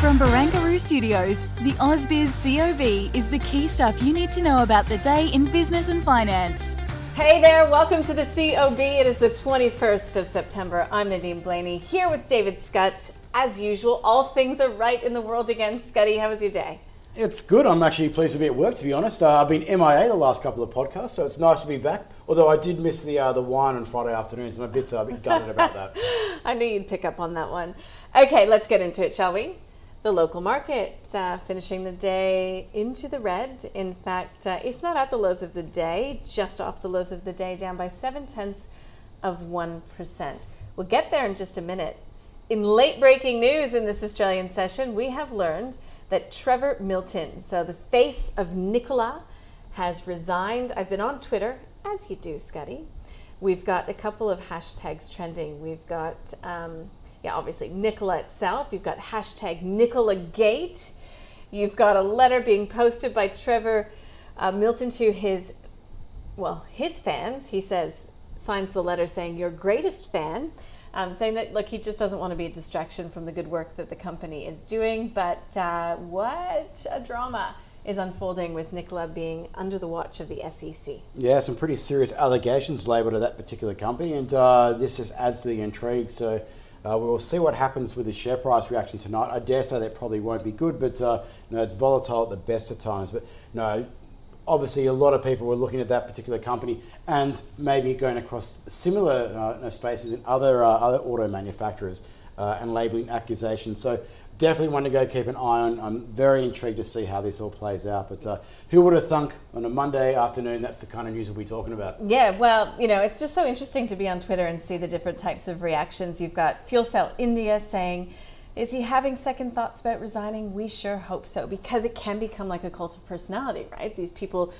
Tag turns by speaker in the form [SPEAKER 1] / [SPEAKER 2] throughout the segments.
[SPEAKER 1] From Barangaroo Studios, the AusBiz COB is the key stuff you need to know about the day in business and finance.
[SPEAKER 2] Hey there, welcome to the COB. It is the 21st of September. I'm Nadine Blaney here with David Scott. As usual, all things are right in the world again. Scotty, how was your day?
[SPEAKER 3] It's good. I'm actually pleased to be at work, to be honest. Uh, I've been MIA the last couple of podcasts, so it's nice to be back. Although I did miss the uh, the wine on Friday afternoons. I'm a bit, uh, a bit gutted about that.
[SPEAKER 2] I knew you'd pick up on that one. Okay, let's get into it, shall we? The local market uh, finishing the day into the red. In fact, uh, if not at the lows of the day, just off the lows of the day, down by seven tenths of 1%. We'll get there in just a minute. In late breaking news in this Australian session, we have learned that Trevor Milton, so the face of Nikola, has resigned. I've been on Twitter, as you do, Scotty. We've got a couple of hashtags trending. We've got um, yeah, obviously Nikola itself. You've got hashtag Nikola Gate. You've got a letter being posted by Trevor uh, Milton to his, well, his fans. He says, signs the letter saying, your greatest fan, um, saying that, look, he just doesn't want to be a distraction from the good work that the company is doing. But uh, what a drama is unfolding with Nikola being under the watch of the SEC.
[SPEAKER 3] Yeah, some pretty serious allegations labelled at that particular company, and uh, this just adds to the intrigue. So uh, we will see what happens with the share price reaction tonight. I dare say that probably won't be good, but uh, no, it's volatile at the best of times. But no, obviously a lot of people were looking at that particular company and maybe going across similar uh, spaces in other uh, other auto manufacturers uh, and labelling accusations. So definitely one to go keep an eye on. I'm very intrigued to see how this all plays out. But uh, who would have thunk on a Monday afternoon that's the kind of news we'll be talking about?
[SPEAKER 2] Yeah, well, you know, it's just so interesting to be on Twitter and see the different types of reactions. You've got Fuel Cell India saying, is he having second thoughts about resigning? We sure hope so, because it can become like a cult of personality, right? These people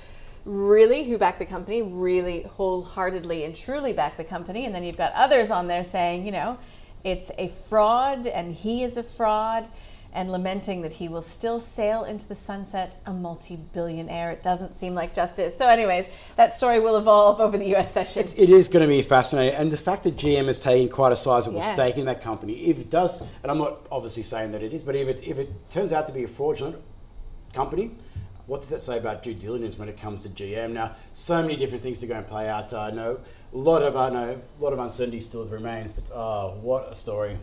[SPEAKER 2] really who back the company, really wholeheartedly and truly back the company. And then you've got others on there saying, you know, it's a fraud and he is a fraud and lamenting that he will still sail into the sunset a multi billionaire. It doesn't seem like justice. So, anyways, that story will evolve over the US session.
[SPEAKER 3] It, it is going to be fascinating. And the fact that GM is taking quite a sizable yeah. stake in that company, if it does, and I'm not obviously saying that it is, but if it, if it turns out to be a fraudulent company, what does that say about due diligence when it comes to GM? Now, so many different things to go and play out. I uh, know a lot of uh, no, a lot of uncertainty still remains, but oh, what a story!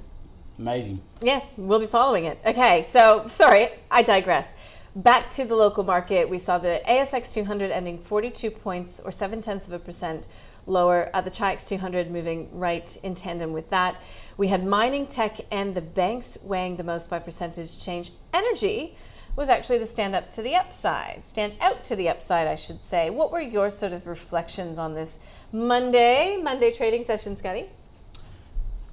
[SPEAKER 3] Amazing.
[SPEAKER 2] Yeah, we'll be following it. Okay, so sorry, I digress. Back to the local market, we saw the ASX 200 ending 42 points or seven tenths of a percent lower. Uh, the Chi-X 200 moving right in tandem with that. We had mining, tech, and the banks weighing the most by percentage change. Energy was actually the stand up to the upside, stand out to the upside, I should say. What were your sort of reflections on this Monday, Monday trading session, Scotty?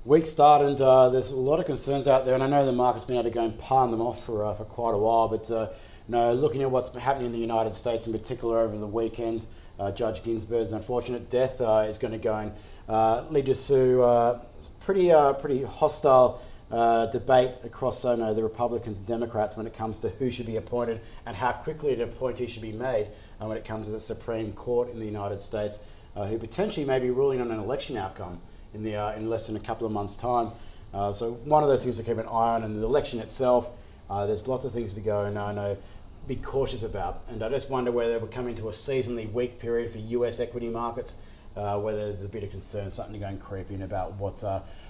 [SPEAKER 3] Week start, and uh, there's a lot of concerns out there, and I know the market's been able to go and palm them off for, uh, for quite a while, but uh, you know, looking at what's happening in the United States in particular over the weekend, uh, Judge Ginsburg's unfortunate death uh, is going to go and uh, lead us to pretty, pretty hostile uh, debate across uh, know, the Republicans and Democrats when it comes to who should be appointed and how quickly an appointee should be made uh, when it comes to the Supreme Court in the United States, uh, who potentially may be ruling on an election outcome in, the, uh, in less than a couple of months' time. Uh, so one of those things to keep an eye on, and the election itself, there's lots of things to go and I know be cautious about. And I just wonder whether we're coming to a seasonally weak period for US equity markets, whether there's a bit of concern, something going go and creep in about what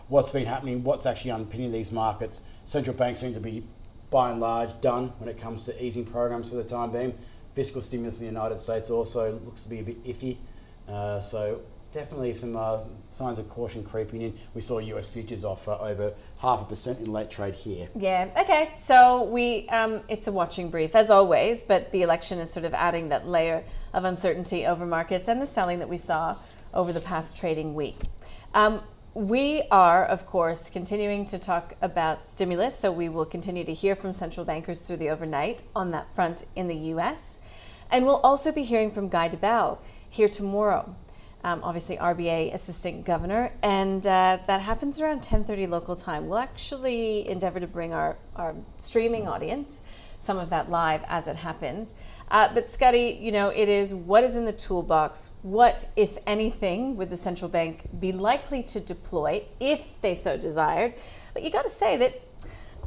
[SPEAKER 3] what's been happening, what's actually underpinning these markets. Central banks seem to be, by and large, done when it comes to easing programs for the time being. Fiscal stimulus in the United States also looks to be a bit iffy. Uh, so definitely some uh, signs of caution creeping in. We saw US futures off over half a percent in late trade here.
[SPEAKER 2] Yeah. Okay. So we, um, it's a watching brief as always, but the election is sort of adding that layer of uncertainty over markets and the selling that we saw over the past trading week. Um, we are, of course, continuing to talk about stimulus, so we will continue to hear from central bankers through the overnight on that front in the US. And we'll also be hearing from Guy Debelle here tomorrow. Um, obviously, RBA assistant governor, and uh, that happens around 10:30 local time. We'll actually endeavor to bring our, our streaming audience some of that live as it happens. Uh, but Scotty, you know, it is what is in the toolbox. What, if anything, would the central bank be likely to deploy if they so desired? But you got to say that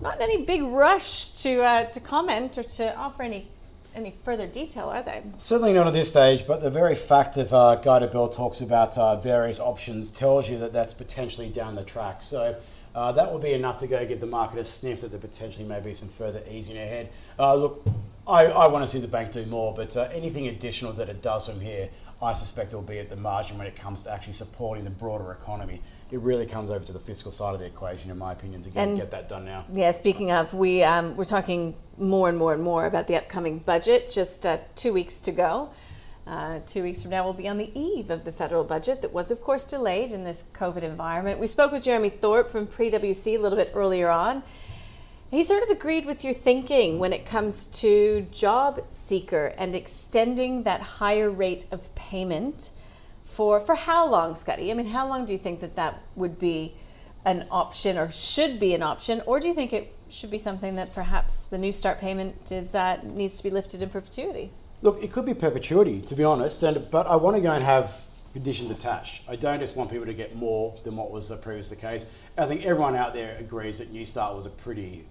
[SPEAKER 2] not any big rush to uh, to comment or to offer any any further detail, are they?
[SPEAKER 3] Certainly not at this stage, but the very fact of uh, Guy Debelle talks about uh, various options tells you that that's potentially down the track. So uh, that will be enough to go give the market a sniff that there potentially may be some further easing ahead. Uh, look, I, I want to see the bank do more, but uh, anything additional that it does from here, I suspect it will be at the margin when it comes to actually supporting the broader economy. It really comes over to the fiscal side of the equation, in my opinion, to get, get that done now.
[SPEAKER 2] Yeah, speaking of, we, um, we're talking more and more and more about the upcoming budget, just uh, two weeks to go. Uh, two weeks from now, we'll be on the eve of the federal budget that was, of course, delayed in this COVID environment. We spoke with Jeremy Thorpe from PwC a little bit earlier on. He sort of agreed with your thinking when it comes to job seeker and extending that higher rate of payment for for how long, Scotty? I mean, how long do you think that that would be an option or should be an option, or do you think it should be something that perhaps the Newstart payment is uh, needs to be lifted in perpetuity?
[SPEAKER 3] Look, it could be perpetuity, to be honest, and but I want to go and have conditions attached. I don't just want people to get more than what was previously the case. I think everyone out there agrees that Newstart was a pretty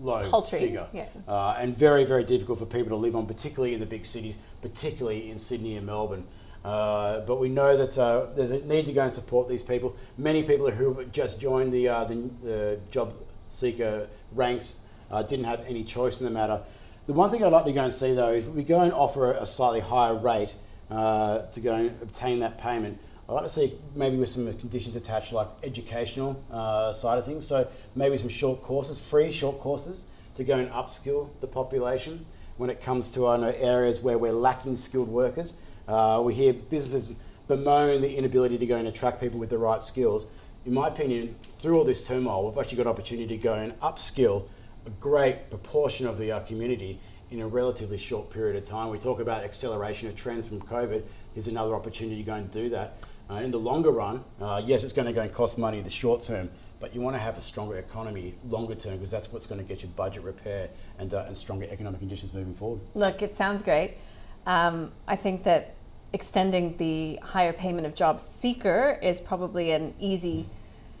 [SPEAKER 3] low
[SPEAKER 2] Paltry,
[SPEAKER 3] figure,
[SPEAKER 2] yeah.
[SPEAKER 3] uh, and very, very difficult for people to live on, particularly in the big cities, particularly in Sydney and Melbourne. Uh, but we know that uh, there's a need to go and support these people. Many people who just joined the, uh, the, the job seeker ranks uh, didn't have any choice in the matter. The one thing I'd like to go and see though is we go and offer a slightly higher rate uh, to go and obtain that payment. I'd like to see maybe with some conditions attached, like educational uh, side of things. So maybe some short courses, free short courses, to go and upskill the population when it comes to I know areas where we're lacking skilled workers. Uh, we hear businesses bemoan the inability to go and attract people with the right skills. In my opinion, through all this turmoil, we've actually got opportunity to go and upskill a great proportion of the uh, community in a relatively short period of time. We talk about acceleration of trends from COVID. Here's another opportunity to go and do that. Uh, in the longer run, uh, yes, it's going to go and cost money in the short term, but you want to have a stronger economy longer term because that's what's going to get you budget repair and, uh, and stronger economic conditions moving forward.
[SPEAKER 2] Look, it sounds great. Um, I think that extending the higher payment of job seeker is probably an easy,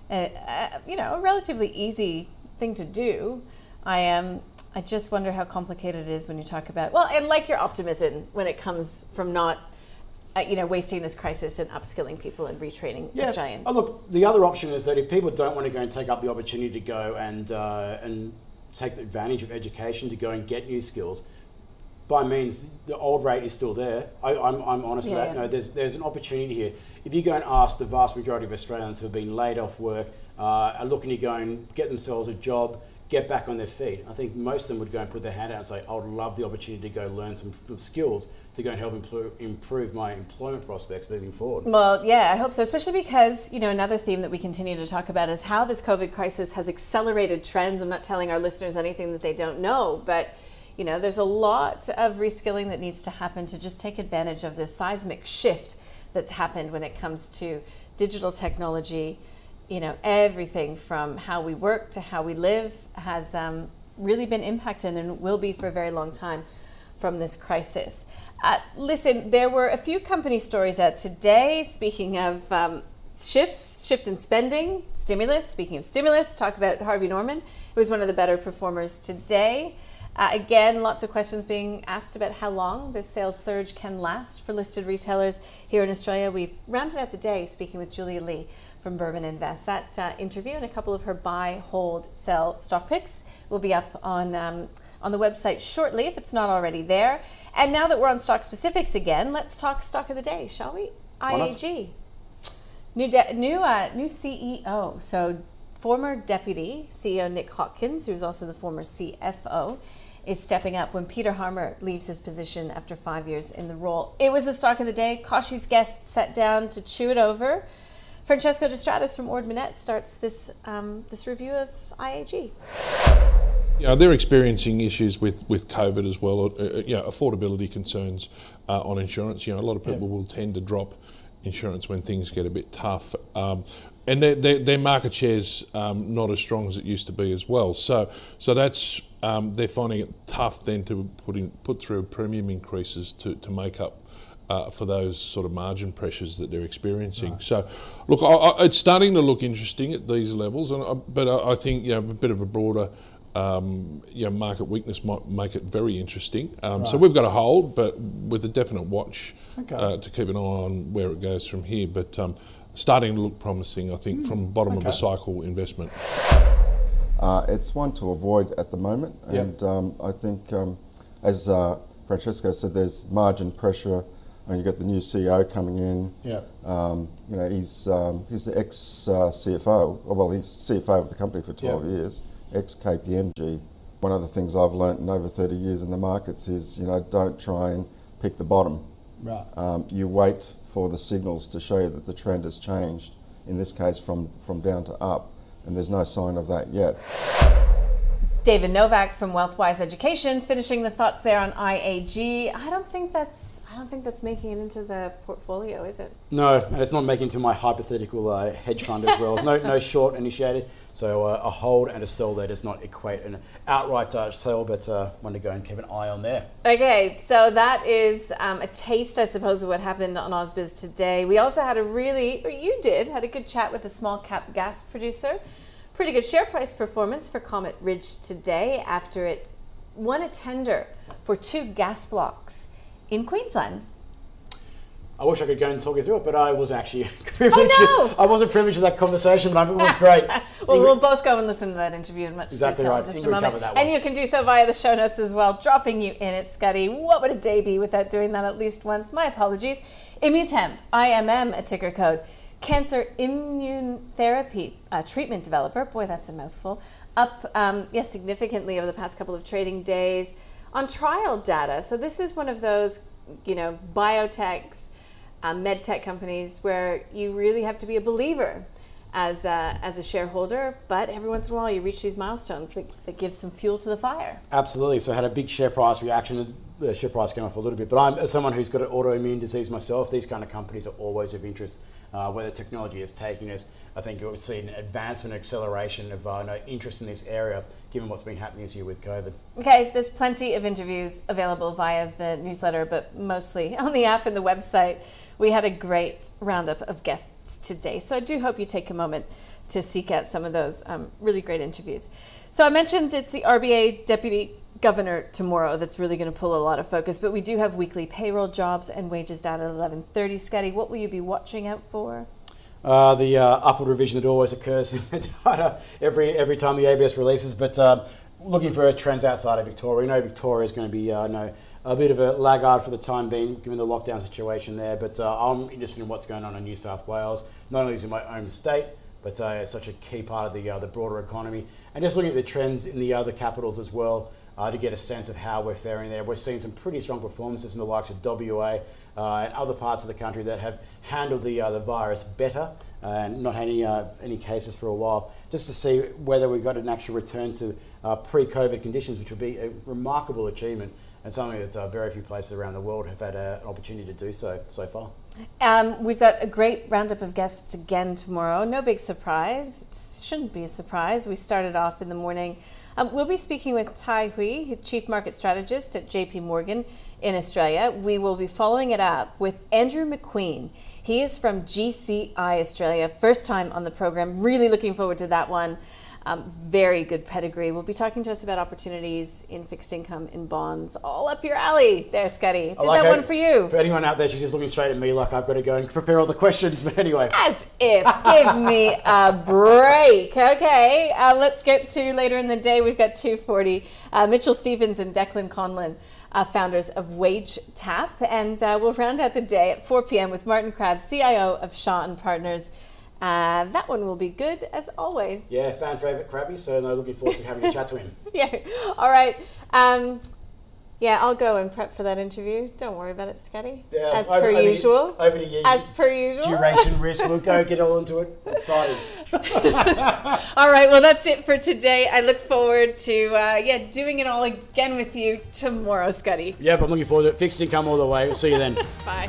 [SPEAKER 2] uh, uh, you know, a relatively easy thing to do. I am. I just wonder how complicated it is when you talk about well, and like your optimism when it comes from not uh, you know, wasting this crisis and upskilling people and retraining yeah. Australians.
[SPEAKER 3] Oh, look, the other option is that if people don't want to go and take up the opportunity to go and uh, and take advantage of education to go and get new skills, by means the old rate is still there. I, am I'm, I'm honest yeah, that. Yeah. No, there's there's an opportunity here. If you go and ask the vast majority of Australians who have been laid off work, uh, are looking to go and get themselves a job, get back on their feet. I think most of them would go and put their hand out and say, I would love the opportunity to go learn some, skills to go and help improve my employment prospects moving forward.
[SPEAKER 2] Well, yeah, I hope so, especially because, you know, another theme that we continue to talk about is how this COVID crisis has accelerated trends. I'm not telling our listeners anything that they don't know, but you know, there's a lot of reskilling that needs to happen to just take advantage of this seismic shift that's happened when it comes to digital technology, you know, everything from how we work to how we live has um, really been impacted and will be for a very long time from this crisis. Uh, listen, there were a few company stories out today. Speaking of um, shifts, shift in spending, stimulus. Speaking of stimulus, talk about Harvey Norman. It was one of the better performers today. Uh, again, lots of questions being asked about how long this sales surge can last for listed retailers here in Australia. We've rounded out the day speaking with Julia Lee from Burman Invest. That uh, interview and a couple of her buy, hold, sell stock picks will be up on. Um, on the website shortly if it's not already there. And now that we're on stock specifics again, let's talk stock of the day, shall we? IAG. New de- new uh, new CEO. So former deputy CEO Nick Hawkins, who's also the former CFO, is stepping up when Peter Harmer leaves his position after five years in the role. It was the stock of the day. Koshi's guests sat down to chew it over. Francesco Distratus from Ord Minnett starts this um, this review of IAG.
[SPEAKER 4] Yeah, they're experiencing issues with, with COVID as well. Uh, uh, you know, affordability concerns uh, on insurance. You know, a lot of people will tend to drop insurance when things get a bit tough. Um, and their, their, their, market share's um, not as strong as it used to be as well. So, so that's um, they're finding it tough then to put in, put through premium increases to, to make up uh, for those sort of margin pressures that they're experiencing. Right. So, look, I, I, it's starting to look interesting at these levels, and I, but I, think you know a bit of a broader. Um, you know, market weakness might make it very interesting. Um, right. So we've got a hold, but with a definite watch okay. uh, to keep an eye on where it goes from here. But um, starting to look promising, I think, mm. from bottom okay. of the cycle investment.
[SPEAKER 5] Uh, it's one to avoid at the moment, and yep. Um, I think, um, as uh, Francesco said, there's margin pressure and you've got the new CEO coming in.
[SPEAKER 3] Yeah.
[SPEAKER 5] Um, you know, he's um, he's the ex uh, CFO. Well, he's CFO of the company for 12 yeah. years, ex KPMG. One of the things I've learnt in over 30 years in the markets is, you know, don't try and pick the bottom.
[SPEAKER 3] Right.
[SPEAKER 5] Um, you wait for the signals to show you that the trend has changed. In this case, from from down to up, and there's no sign of that yet.
[SPEAKER 2] David Novak from Wealthwise Education, finishing the thoughts there on IAG. I don't think that's I don't think that's making it into the portfolio, is it?
[SPEAKER 3] No, and it's not making it to my hypothetical uh, hedge fund as well. no, no short initiated. So uh, a hold and a sell there does not equate an outright uh, sell, but uh, one to go and keep an eye on there.
[SPEAKER 2] Okay, so that is um, a taste, I suppose, of what happened on AusBiz today. We also had a really, or you did, had a good chat with a small cap gas producer. Pretty good share price performance for Comet Ridge today after it won a tender for two gas blocks in Queensland.
[SPEAKER 3] I wish I could go and talk you through it, but I was actually privileged.
[SPEAKER 2] Oh,
[SPEAKER 3] no! I wasn't privileged to that conversation, but it was great.
[SPEAKER 2] well, Ingrid, we'll both go and listen to that interview in much
[SPEAKER 3] exactly
[SPEAKER 2] detail
[SPEAKER 3] right.
[SPEAKER 2] in just
[SPEAKER 3] Ingrid
[SPEAKER 2] a moment. And you can do so via the show notes as well, dropping you in it, Scotty. What would a day be without doing that at least once? My apologies. Immutep, IMM, a ticker code cancer immunotherapy uh, treatment developer. Boy, that's a mouthful. Up, um, yes, significantly over the past couple of trading days on trial data. So this is one of those, you know, biotechs, uh, med tech companies where you really have to be a believer as a, as a shareholder, but every once in a while you reach these milestones that, that give some fuel to the fire.
[SPEAKER 3] Absolutely. So I had a big share price reaction. The share price came off a little bit, but I'm as someone who's got an autoimmune disease myself. These kind of companies are always of interest. Uh, where the technology is taking us, I think you'll see an advancement, acceleration of uh, no interest in this area, given what's been happening this year with COVID.
[SPEAKER 2] Okay, there's plenty of interviews available via the newsletter, but mostly on the app and the website. We had a great roundup of guests today, so I do hope you take a moment to seek out some of those um, really great interviews. So I mentioned it's the RBA Deputy Governor tomorrow that's really going to pull a lot of focus, but we do have weekly payroll jobs and wages data at 11:30. Scotty, what will you be watching out for?
[SPEAKER 3] Uh, the uh, upward revision that always occurs in the data every every time the ABS releases, but uh, looking for trends outside of Victoria. We know Victoria is going to be uh, no, a bit of a laggard for the time being, given the lockdown situation there. But uh, I'm interested in what's going on in New South Wales. Not only is it my own state, but uh, it's such a key part of the uh, the broader economy. And just looking at the trends in the other capitals as well. Uh, to get a sense of how we're faring there. We're seeing some pretty strong performances in the likes of WA uh, and other parts of the country that have handled the, uh, the virus better and not had any, uh, any cases for a while, just to see whether we've got an actual return to uh, pre COVID conditions, which would be a remarkable achievement and something that uh, very few places around the world have had an opportunity to do so so far.
[SPEAKER 2] Um, we've got a great roundup of guests again tomorrow. No big surprise. It shouldn't be a surprise. We started off in the morning. Um, we'll be speaking with Tai Hui, Chief Market Strategist at JP Morgan in Australia. We will be following it up with Andrew McQueen. He is from GCI Australia, first time on the program. Really looking forward to that one. Um, very good pedigree. Will be talking to us about opportunities in fixed income, in bonds, all up your alley there, Scotty. Did like that one for you.
[SPEAKER 3] For anyone out there, she's just looking straight at me like I've got to go and prepare all the questions. But anyway.
[SPEAKER 2] As if. Give me a break. Okay, uh, let's get to later in the day. We've got 240. Uh, Mitchell Stevens and Declan Conlon. Uh, founders of Wage Tap, and uh, we'll round out the day at 4 p.m. with Martin Crabb, CIO of Shaw and Partners Uh, that one will be good as always.
[SPEAKER 3] Yeah, fan favourite Krabby, so no, looking forward to having a chat to him.
[SPEAKER 2] yeah. All right. Um, yeah, I'll go and prep for that interview. Don't worry about it, Scotty.
[SPEAKER 3] Yeah,
[SPEAKER 2] As
[SPEAKER 3] over-
[SPEAKER 2] per
[SPEAKER 3] over to-
[SPEAKER 2] usual.
[SPEAKER 3] over to you.
[SPEAKER 2] As per usual.
[SPEAKER 3] Duration, risk, we'll go get all into it. Excited.
[SPEAKER 2] All right. Well, that's it for today. I look forward to uh, yeah doing it all again with you tomorrow, Scotty.
[SPEAKER 3] Yep, I'm looking forward to it. Fixed income all the way. We'll see you then.
[SPEAKER 2] Bye.